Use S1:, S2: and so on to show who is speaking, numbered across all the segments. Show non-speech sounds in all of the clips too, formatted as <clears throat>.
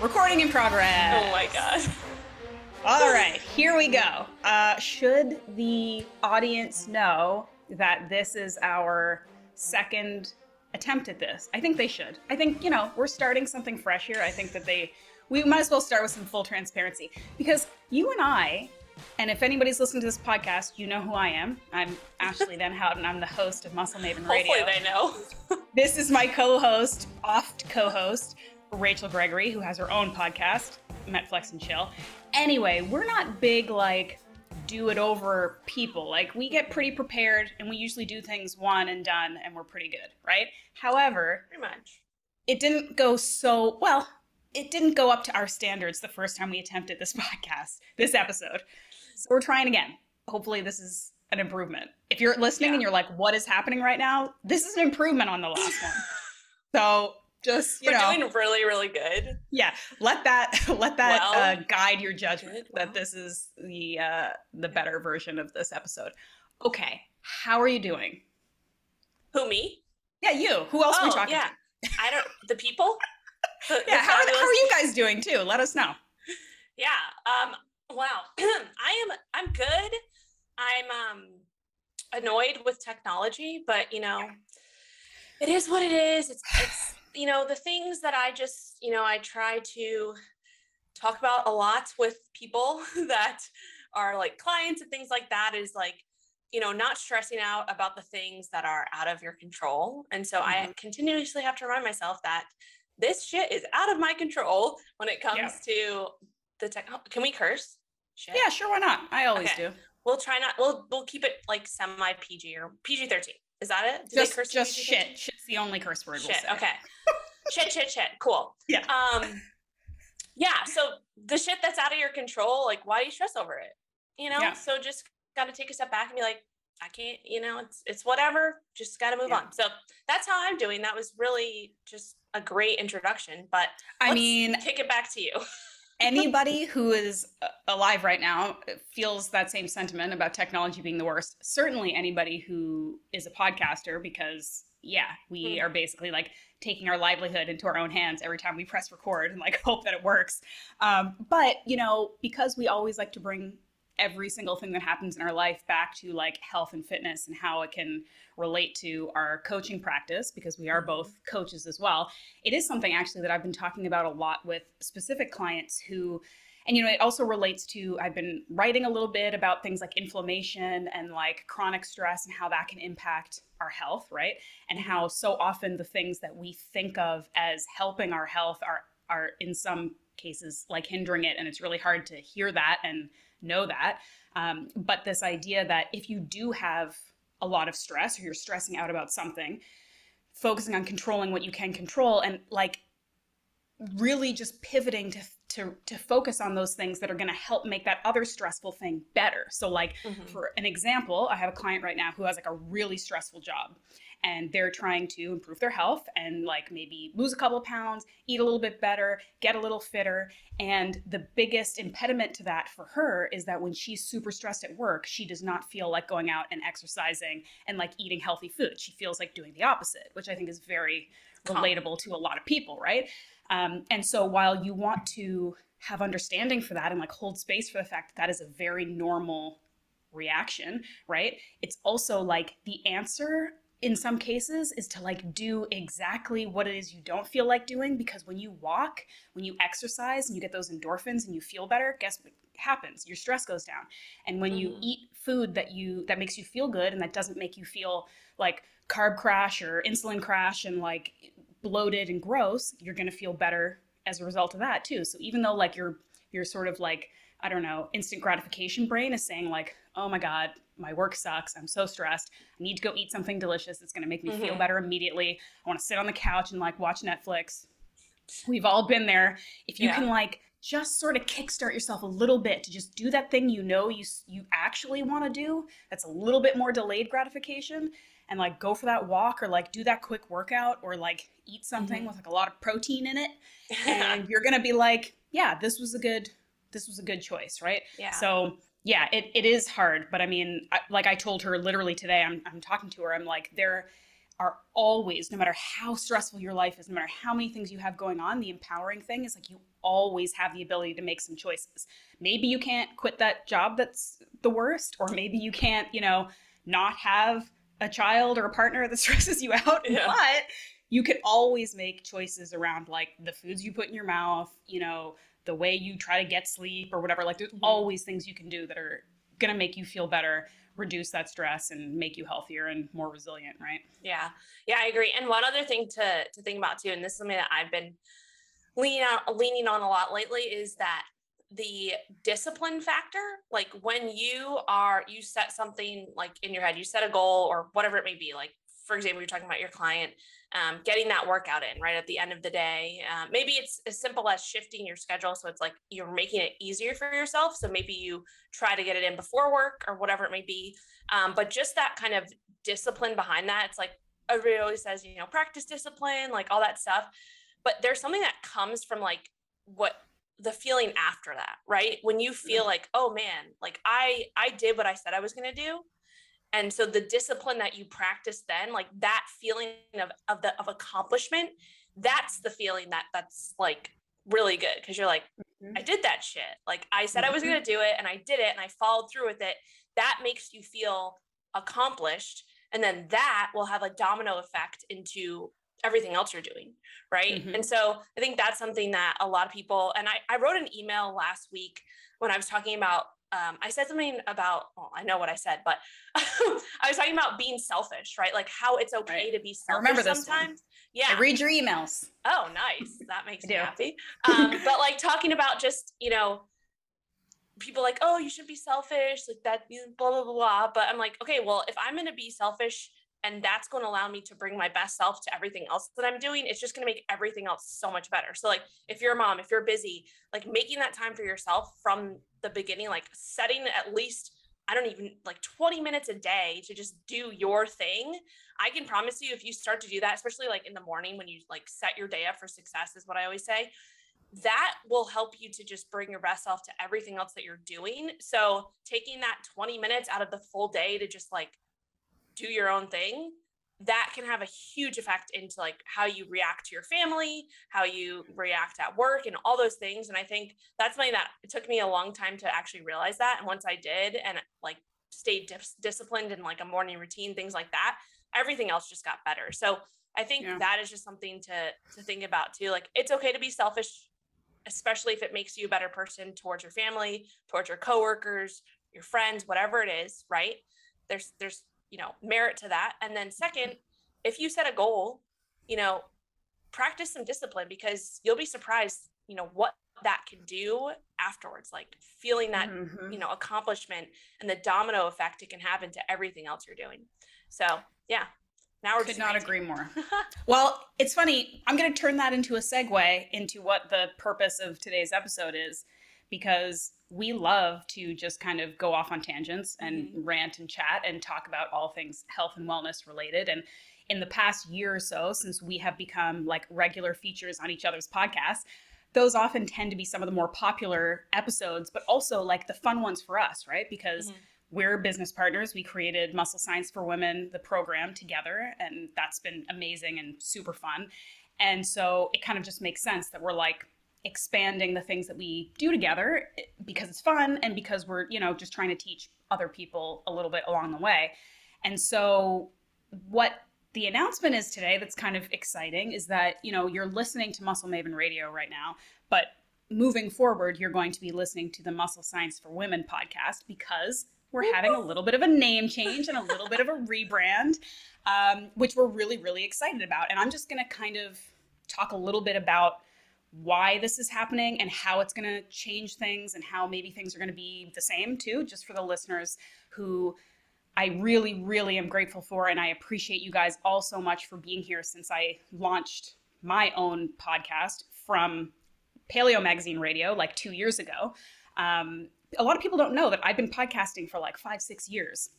S1: Recording in progress.
S2: Oh my god.
S1: All right, here we go. Uh, should the audience know that this is our second attempt at this? I think they should. I think, you know, we're starting something fresh here. I think that they, we might as well start with some full transparency because you and I, and if anybody's listening to this podcast, you know who I am. I'm Ashleigh Van Houten. I'm the host of Muscle Maven Radio.
S2: Hopefully they know.
S1: This is my co-host, oft co-host, Rachel Gregory, who has her own podcast, Metflex and Chill. Anyway, we're not big like do it over people. Like we get pretty prepared and we usually do things one and done and we're pretty good, right? However,
S2: Pretty much.
S1: it didn't go so well. It didn't go up to our standards the first time we attempted this <laughs> podcast, this episode. So we're trying again. Hopefully, this is an improvement. If you're listening and you're like, "What is happening right now?" This is an improvement on the last one. <laughs> So just you
S2: We're
S1: know,
S2: doing really, really good.
S1: yeah, let that <laughs> let that
S2: Well,
S1: uh, guide your judgment
S2: good,
S1: that this is the uh, the better version of this episode. Okay, how are you doing?
S2: Who me?
S1: Yeah, you. Who else are we
S2: oh
S1: talking
S2: yeah.
S1: to?
S2: I don't. The people. <laughs> The, the
S1: Yeah, how are, how are you guys doing too? Let us know.
S2: Yeah. Um. Wow. <clears throat> I am. I'm good. I'm um annoyed with technology, but you know, it is what it is. It's it's you know the things that I just you know I try to talk about a lot with people <laughs> that are like clients and things like that is like you know not stressing out about the things that are out of your control and so i
S1: Mhm.
S2: continuously have to remind myself that this shit is out of my control when it comes
S1: Yeah.
S2: to the tech can we curse shit
S1: Yeah, sure, why not? I always
S2: Okay.
S1: do.
S2: we'll try not we'll we'll keep it like semi pg or pg-13 is that it Do
S1: Just
S2: curse
S1: just
S2: PG-13?
S1: shit. Shit's the only curse word we'll say.
S2: okay shit shit shit cool
S1: Yeah.
S2: um yeah so the shit that's out of your control like why do you stress over it you know
S1: Yeah.
S2: so just got to take a step back and be like i can't you know it's it's whatever just got to move
S1: Yeah.
S2: on so that's how i'm doing that was really just a great introduction but
S1: I mean,
S2: kick it back to you <laughs>
S1: anybody who is uh, alive right now feels that same sentiment about technology being the worst. Certainly anybody who is a podcaster because yeah, we
S2: Mm.
S1: are basically like taking our livelihood into our own hands every time we press record and like <laughs> hope that it works. Um, but, you know, because we always like to bring every single thing that happens in our life back to like health and fitness and how it can relate to our coaching practice because we are
S2: Mhm.
S1: both coaches as well it is something actually that I've been talking about a lot with specific clients who, and you know, it also relates to I've been writing a little bit about things like inflammation and like chronic stress and how that can impact our health, right? And how so often the things that we think of as helping our health are are in some cases like hindering it, and it's really hard to hear that and know that. Um, but this idea that if you do have a lot of stress or you're stressing out about something, focusing on controlling what you can control and like really just pivoting to to to focus on those things that are going to help make that other stressful thing better. So like
S2: Mhm.
S1: for an example, I have a client right now who has like a really stressful job and they're trying to improve their health and like maybe lose a couple of pounds, eat a little bit better, get a little fitter. And the biggest impediment to that for her is that when she's super stressed at work, she does not feel like going out and exercising and like eating healthy food. She feels like doing the opposite, which I think is very relatable to a lot of people, right? Um, and so while you want to have understanding for that and like hold space for the fact that that is a very normal reaction, right? It's also like the answer in some cases is to like do exactly what it is you don't feel like doing because when you walk, when you exercise and you get those endorphins and you feel better, guess what happens? Your stress goes down. And when you
S2: Mhm.
S1: eat food that you that makes you feel good and that doesn't make you feel like carb crash or insulin crash and like bloated and gross, you're going to feel better as a result of that too. So even though like your your sort of like I don't know, instant gratification brain is saying like, "Oh my god, my work sucks. I'm so stressed. I need to go eat something delicious that's going to make me feel
S2: Mhm.
S1: better immediately. I want to sit on the couch and like watch Netflix." We've all been there. If you
S2: Yeah.
S1: can like just sort of kickstart yourself a little bit to just do that thing you know you you actually want to do, that's a little bit more delayed gratification and like go for that walk or like do that quick workout or like eat something
S2: Mhm.
S1: with like a lot of protein in it <laughs> and you're gonna be like yeah this was a good this was a good choice right
S2: yeah.
S1: so yeah it, it is hard but i mean I, like i told her literally today I'm, I'm talking to her i'm like there are always, no matter how stressful your life is, no matter how many things you have going on, the empowering thing is like you always have the ability to make some choices. Maybe you can't quit that job that's the worst, or maybe you can't, you know, not have a child or a partner that <laughs> stresses you out, yeah. but you can always make choices around like the foods you put in your mouth, you know, the way you try to get sleep or whatever. Like there's mm-hmm. always things you can do that are going to make you feel better reduce that stress and make you healthier and more resilient right
S2: yeah yeah i agree and one other thing to to think about too and this is something that i've been leaning on leaning on a lot lately is that the discipline factor like when you are you set something like in your head you set a goal or whatever it may be like for example you're talking about your client um, getting that workout in right at the end of the day. Uh, maybe it's as simple as shifting your schedule. So it's like you're making it easier for yourself. So maybe you try to get it in before work or whatever it may be. Um, but just that kind of discipline behind that, it's like everybody always says, you know, practice discipline, like all that stuff. But there's something that comes from like what the feeling after that, right? When you feel like, oh man, like I I did what I said I was going to do and so the discipline that you practice then like that feeling of of the of accomplishment that's the feeling that that's like really good because you're like mm-hmm. i did that shit like i said mm-hmm. i was going to do it and i did it and i followed through with it that makes you feel accomplished and then that will have a domino effect into everything else you're doing right mm-hmm. and so i think that's something that a lot of people and I, I wrote an email last week when i was talking about um, I said something about, well, I know what I said, but <laughs> I was talking about being selfish, right? Like how it's okay right. to be selfish I remember this sometimes. One.
S1: Yeah. I read your emails.
S2: Oh, nice. That makes me happy. <laughs> Um, but like talking about just, you know, people like, oh, you should be selfish, like that, blah, blah, blah, blah. But I'm like, okay, well, if I'm going to be selfish and that's going to allow me to bring my best self to everything else that I'm doing. It's just going to make everything else so much better. So like if you're a mom, if you're busy, like making that time for yourself from the beginning, like setting at least I don't even like 20 minutes a day to just do your thing. I can promise you if you start to do that, especially like in the morning when you like set your day up for success is what I always say. That will help you to just bring your best self to everything else that you're doing. So, taking that 20 minutes out of the full day to just like do your own thing that can have a huge effect into like how you react to your family how you react at work and all those things. And i think that's something that it took me a long time to actually realize that. And once i did and like stayed dis- disciplined in like a morning routine things like that everything else just got better. So i think yeah. that is just something to to think about too. Like it's okay to be selfish especially if it makes you a better person towards your family towards your coworkers your friends whatever it is right? There's there's you know merit to that. And then second if you set a goal you know practice some discipline because you'll be surprised you know what that can do afterwards like feeling that mm-hmm. you know accomplishment and the domino effect it can have into everything else you're doing. So yeah
S1: now we're could not agree more. <laughs> Well it's funny i'm going to turn that into a segue into what the purpose of today's episode is because we love to just kind of go off on tangents and mm-hmm. rant and chat and talk about all things health and wellness related. And in the past year or so, since we have become like regular features on each other's podcasts, those often tend to be some of the more popular episodes, but also like the fun ones for us, right? Because mm-hmm. we're business partners. We created Muscle Science for Women, the program together, and that's been amazing and super fun. And so it kind of just makes sense that we're like, expanding the things that we do together eh, because it's fun and because we're you know just trying to teach other people a little bit along the way. And so what the announcement is today that's kind of exciting is that you know you're listening to muscle maven radio right now but moving forward you're going to be listening to the muscle science for women podcast because we're having a little bit of a name change and a little bit of a rebrand um, which we're really really excited about. And i'm just going to kind of talk a little bit about why this is happening and how it's going to change things and how maybe things are going to be the same too, just for the listeners who I really, really am grateful for. And I appreciate you guys all so much for being here since I launched my own podcast from Paleo Magazine Radio like two years ago. Um, a lot of people don't know that I've been podcasting for like five, six years.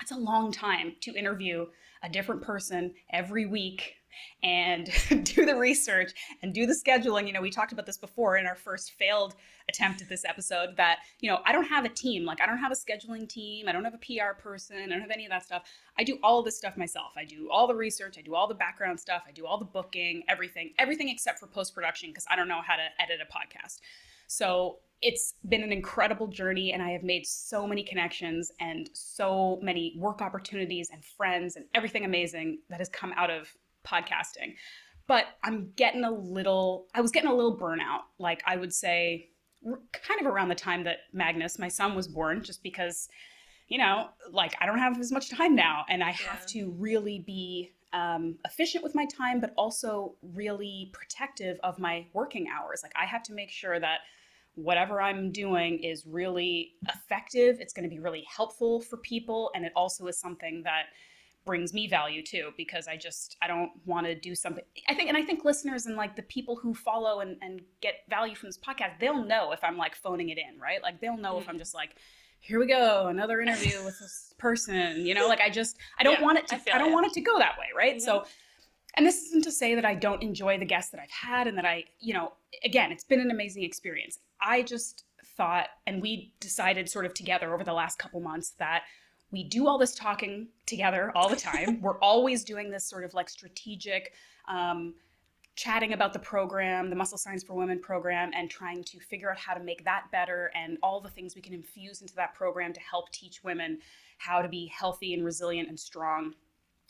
S1: It's a long time to interview a different person every week and <laughs> do the research and do the scheduling. You know, we talked about this before in our first failed attempt at this episode that, you know, I don't have a team. Like, I don't have a scheduling team. I don't have a PR person. I don't have any of that stuff. I do all this stuff myself. I do all the research. I do all the background stuff. I do all the booking, everything, everything except for post production because I don't know how to edit a podcast. So it's been an incredible journey and I have made so many connections and so many work opportunities and friends and everything amazing that has come out of podcasting. But I'm getting a little, I was getting a little burnout. Like I would say, kind of around the time that Magnus, my son, was born, just because, you know, like I don't have as much time now and I have yeah. to really be um, efficient with my time, but also really protective of my working hours. Like I have to make sure that whatever I'm doing is really effective. It's going to be really helpful for people. And it also is something that brings me value too because i just i don't want to do something i think and i think listeners and like the people who follow and, and get value from this podcast they'll know if i'm like phoning it in right like they'll know mm-hmm. if i'm just like here we go another interview with this person you know like i just i don't yeah, want it to i, I don't it. want it to go that way right mm-hmm. so and this isn't to say that i don't enjoy the guests that i've had and that i you know again it's been an amazing experience i just thought and we decided sort of together over the last couple months that we do all this talking together all the time. <laughs> We're always doing this sort of like strategic um, chatting about the program, the Muscle Science for Women program, and trying to figure out how to make that better and all the things we can infuse into that program to help teach women how to be healthy and resilient and strong.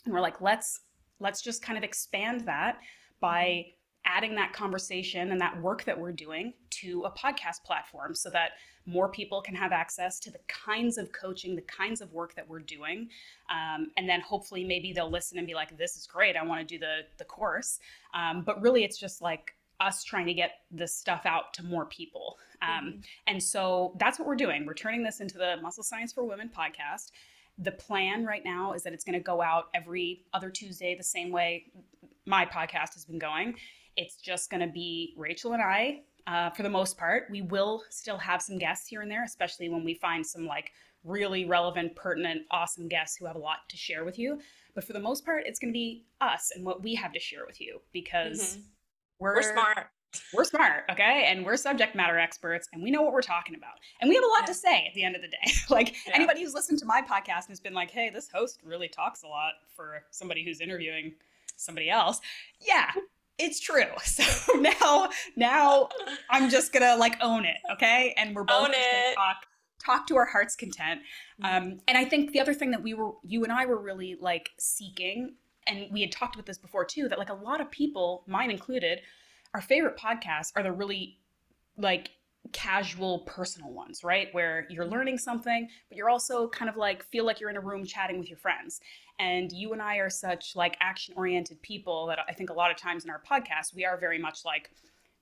S1: And we're like, let's let's just kind of expand that by adding that conversation and that work that we're doing to a podcast platform so that more people can have access to the kinds of coaching, the kinds of work that we're doing. Um, and then hopefully maybe they'll listen and be like, this is great. I want to do the, the course. Um, but really, it's just like us trying to get this stuff out to more people. Um, mm-hmm. And so that's what we're doing. We're turning this into the Muscle Science for Women podcast. The plan right now is that it's going to go out every other Tuesday, the same way my podcast has been going. It's just going to be Rachel and I uh, for the most part. We will still have some guests here and there, especially when we find some like really relevant, pertinent, awesome guests who have a lot to share with you. But for the most part, it's going to be us and what we have to share with you because mm-hmm. we're,
S2: we're smart.
S1: We're smart, okay? And we're subject matter experts and we know what we're talking about. And we have a lot yeah. to say at the end of the day. <laughs> like yeah. anybody who's listened to my podcast and has been like, hey, this host really talks a lot for somebody who's interviewing somebody else. Yeah, it's true. <laughs> So now, now I'm just gonna like own it, okay? And we're both gonna talk talk to our heart's content. Mm-hmm. Um, and I think the other thing that we were, you and I were really like seeking, and we had talked about this before too, that like a lot of people, mine included, our favorite podcasts are the really like casual personal ones right where you're mm-hmm. learning something but you're also kind of like feel like you're in a room chatting with your friends and you and I are such like action oriented people that I think a lot of times in our podcast, we are very much like,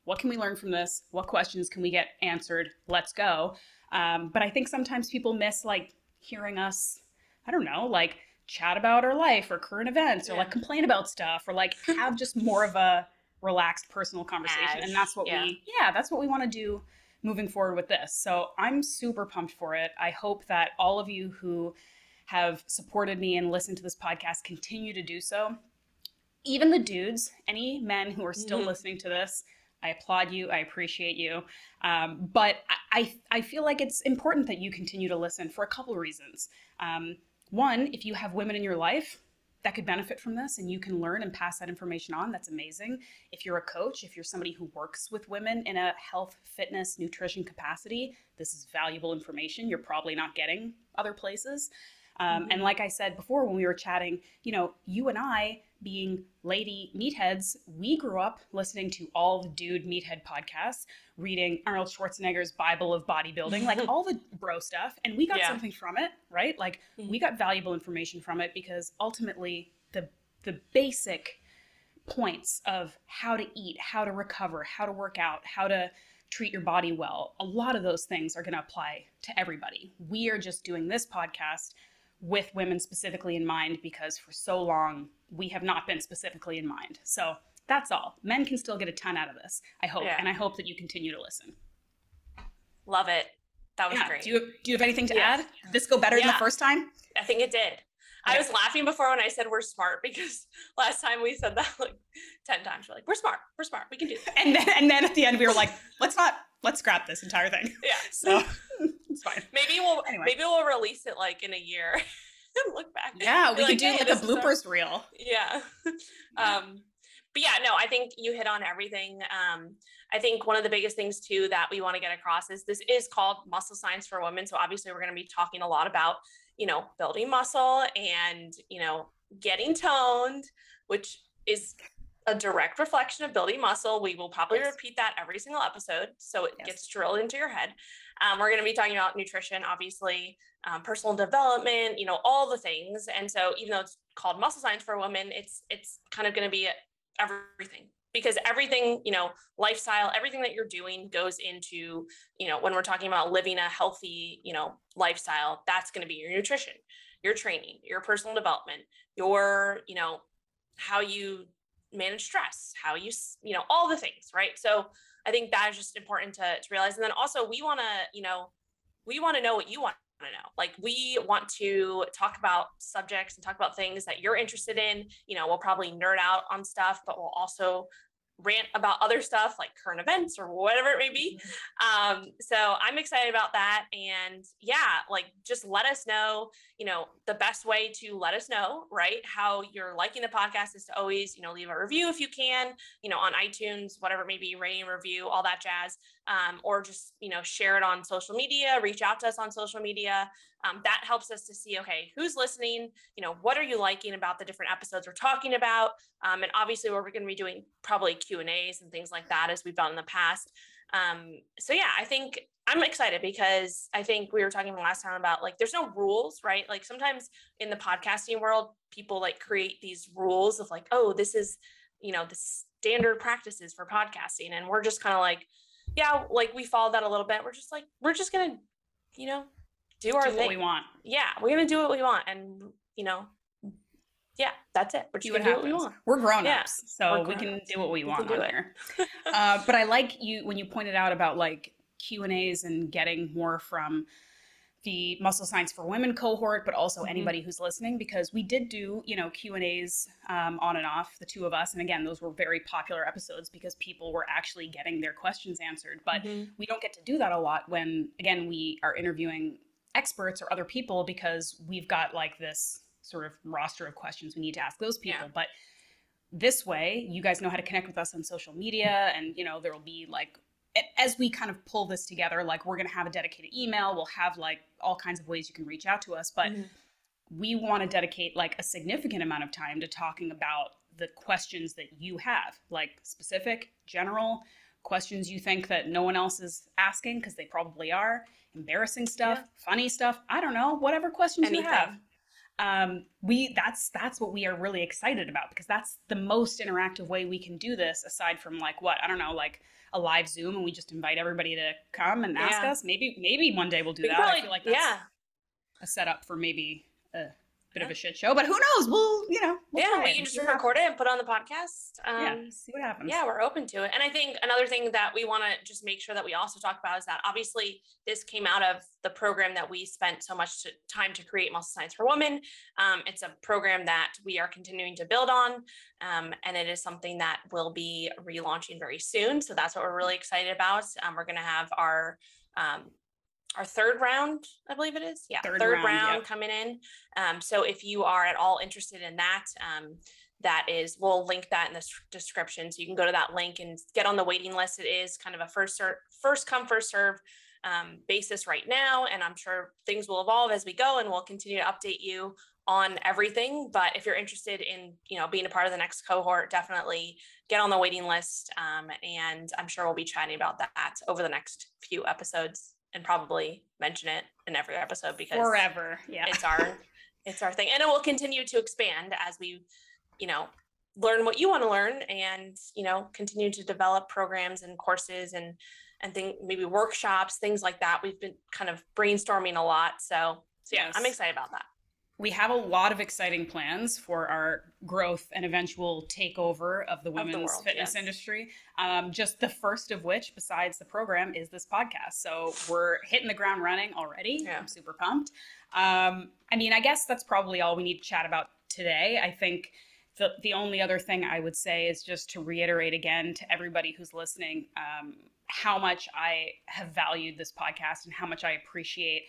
S1: what can we learn from this? What questions can we get answered? Let's go. Um, but I think sometimes people miss like hearing us, I don't know, like chat about our life or current events or yeah. like complain about stuff or like have just more of a relaxed personal conversation. As, and that's what yeah. we, yeah, that's what we want to do moving forward with this. So I'm super pumped for it. I hope that all of you who have supported me and listened to this podcast continue to do so. Even the dudes, any men who are still mm-hmm. listening to this, I applaud you. I appreciate you. Um, but I, I feel like it's important that you continue to listen for a couple of reasons. Um, one, if you have women in your life that could benefit from this and you can learn and pass that information on, that's amazing. If you're a coach, if you're somebody who works with women in a health, fitness, nutrition capacity, this is valuable information you're probably not getting other places. Um, mm-hmm. And like I said before when we were chatting, you know, you and I, being lady meatheads, we grew up listening to all the dude meathead podcasts, reading Arnold Schwarzenegger's Bible of Bodybuilding, like <laughs> all the bro stuff. And we got yeah. something from it, right? Like mm-hmm. we got valuable information from it because ultimately the the basic points of how to eat, how to recover, how to work out, how to treat your body well, a lot of those things are going to apply to everybody. We are just doing this podcast with women specifically in mind because for so long we have not been specifically in mind. So that's all. Men can still get a ton out of this, I hope. Yeah. And I hope that you continue to listen.
S2: Love it. That was
S1: yeah.
S2: great.
S1: Do you, do you have anything to add? Did this go better than the first time?
S2: I think it did. I was laughing before when I said we're smart because <laughs> last time we said that like 10 times. We're like, we're smart, we're smart, we can do this.
S1: And then and then at the end we were like, let's not let's scrap this entire thing.
S2: Yeah. <laughs>
S1: So <laughs> it's fine.
S2: Maybe we'll
S1: Anyway.
S2: maybe we'll release it like in a year and look back.
S1: Yeah, we could
S2: like,
S1: do
S2: "Hey,
S1: like a
S2: is our-"
S1: bloopers reel.
S2: yeah um but yeah no i think you hit on everything um i think one of the biggest things too that we want to get across is this is called muscle science for women so obviously we're going to be talking a lot about you know building muscle and you know getting toned which is a direct reflection of building muscle we will probably
S1: Yes.
S2: repeat that every single episode so it
S1: Yes.
S2: gets drilled into your head um, we're going to be talking about nutrition obviously um, personal development, you know, all the things. And so even though it's called muscle science for women, it's it's kind of going to be everything because everything, you know, lifestyle, everything that you're doing goes into, you know, when we're talking about living a healthy, you know, lifestyle, that's going to be your nutrition, your training, your personal development, your, you know, how you manage stress, how you, you know, all the things, right? So I think that is just important to, to realize. And then also we want to, you know, we want to know what you want to know. Like we want to talk about subjects and talk about things that you're interested in. You know, we'll probably nerd out on stuff, but we'll also rant about other stuff like current events or whatever it may be. Um, so I'm excited about that. And yeah, like just let us know, you know, the best way to let us know, right? How you're liking the podcast is to always, you know, leave a review if you can, you know, on iTunes, whatever it may be, rating, review, all that jazz. Um, or just, you know, share it on social media, reach out to us on social media. Um, that helps us to see, okay, who's listening? You know, what are you liking about the different episodes we're talking about? Um, and obviously, we're going to be doing probably Q and A's and things like that as we've done in the past. Um, so yeah, I think I'm excited because I think we were talking last time about like there's no rules, right? Like sometimes in the podcasting world, people like create these rules of like, oh, this is, you know, the standard practices for podcasting. And we're just kind of like, yeah, like we follow that a little bit. We're just like, we're just gonna, you know, do our
S1: Do
S2: thing.
S1: what we want.
S2: Yeah, we're gonna do what we want. And you know, yeah, that's it. We're just gonna do what we want.
S1: We're grown
S2: Yeah,
S1: so we can do what we
S2: We
S1: want
S2: do
S1: on
S2: it. <laughs>
S1: uh, but I like you when you pointed out about like Q and A's and getting more from the muscle science for women cohort but also
S2: Mhm.
S1: anybody who's listening because we did do you know q and a's um, on and off the two of us and again those were very popular episodes because people were actually getting their questions answered but
S2: Mhm.
S1: we don't get to do that a lot when again we are interviewing experts or other people because we've got like this sort of roster of questions we need to ask those people
S2: Yeah.
S1: but this way you guys know how to connect with us on social media and you know there will be like as we kind of pull this together like we're going to have a dedicated email we'll have like all kinds of ways you can reach out to us but
S2: Mhm.
S1: we want to dedicate like a significant amount of time to talking about the questions that you have like specific general questions you think that no one else is asking because they probably are embarrassing stuff
S2: Yeah.
S1: funny stuff i don't know whatever questions you have um, we that's that's what we are really excited about because that's the most interactive way we can do this aside from like what i don't know like a live zoom and we just invite everybody to come and ask
S2: Yeah.
S1: us maybe maybe one day we'll do
S2: We
S1: that.
S2: Could
S1: i feel like that's
S2: yeah,
S1: a setup for maybe a bit of a shit show but who knows? We'll you know we'll
S2: yeah, we can just
S1: see
S2: record it and put it on the podcast. Um,
S1: yeah see what happens
S2: Yeah, we're open to it. And I think another thing that we want to just make sure that we also talk about is that obviously this came out of the program that we spent so much to, time to create Muscle Science for Women. Um, it's a program that we are continuing to build on, um, and it is something that will be relaunching very soon. So that's what we're really excited about. Um, we're going to have our um, our third round, I believe it is. Yeah,
S1: Third
S2: third,
S1: round,
S2: round,
S1: yep.
S2: coming in. Um, so if you are at all interested in that, um, that is, we'll link that in the s- description. So you can go to that link and get on the waiting list. It is kind of a first ser- first come, first serve um, basis right now. And I'm sure things will evolve as we go and we'll continue to update you on everything. But if you're interested in, you know, being a part of the next cohort, definitely get on the waiting list. Um, and I'm sure we'll be chatting about that over the next few episodes and probably mention it in every episode because
S1: forever yeah.
S2: it's our it's our thing. And it will continue to expand as we you know learn what you want to learn and you know continue to develop programs and courses and and think maybe workshops things like that. We've been kind of brainstorming a lot so so yeah i'm excited about that
S1: we have a lot of exciting plans for our growth and eventual takeover of the women's
S2: the world,
S1: fitness
S2: yes.
S1: industry. Um, just the first of which, besides the program, is this podcast. So we're hitting the ground running already.
S2: Yeah.
S1: I'm super pumped. Um, I mean, I guess that's probably all we need to chat about today. I think the, the only other thing I would say is just to reiterate again to everybody who's listening um, how much I have valued this podcast and how much I appreciate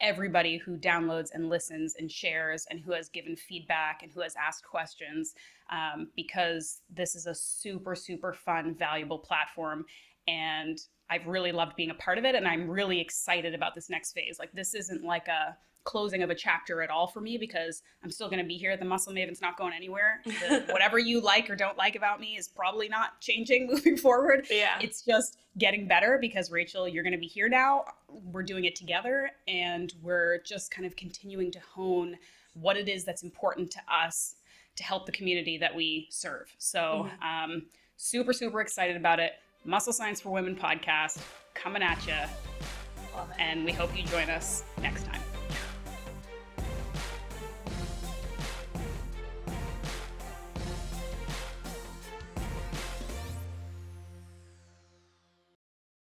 S1: everybody who downloads and listens and shares and who has given feedback and who has asked questions um, because this is a super, super fun, valuable platform. And I've really loved being a part of it. And I'm really excited about this next phase. Like, this isn't like a closing of a chapter at all for me because I'm still going to be here. The Muscle Maven's not going anywhere. <laughs> The, whatever you like or don't like about me is probably not changing <laughs> moving forward.
S2: Yeah.
S1: It's just getting better because Rachel, you're going to be here now. We're doing it together and we're just kind of continuing to hone what it is that's important to us to help the community that we serve. So, um, super, super excited about it. Muscle Science for Women podcast coming at you. And we hope you join us next time.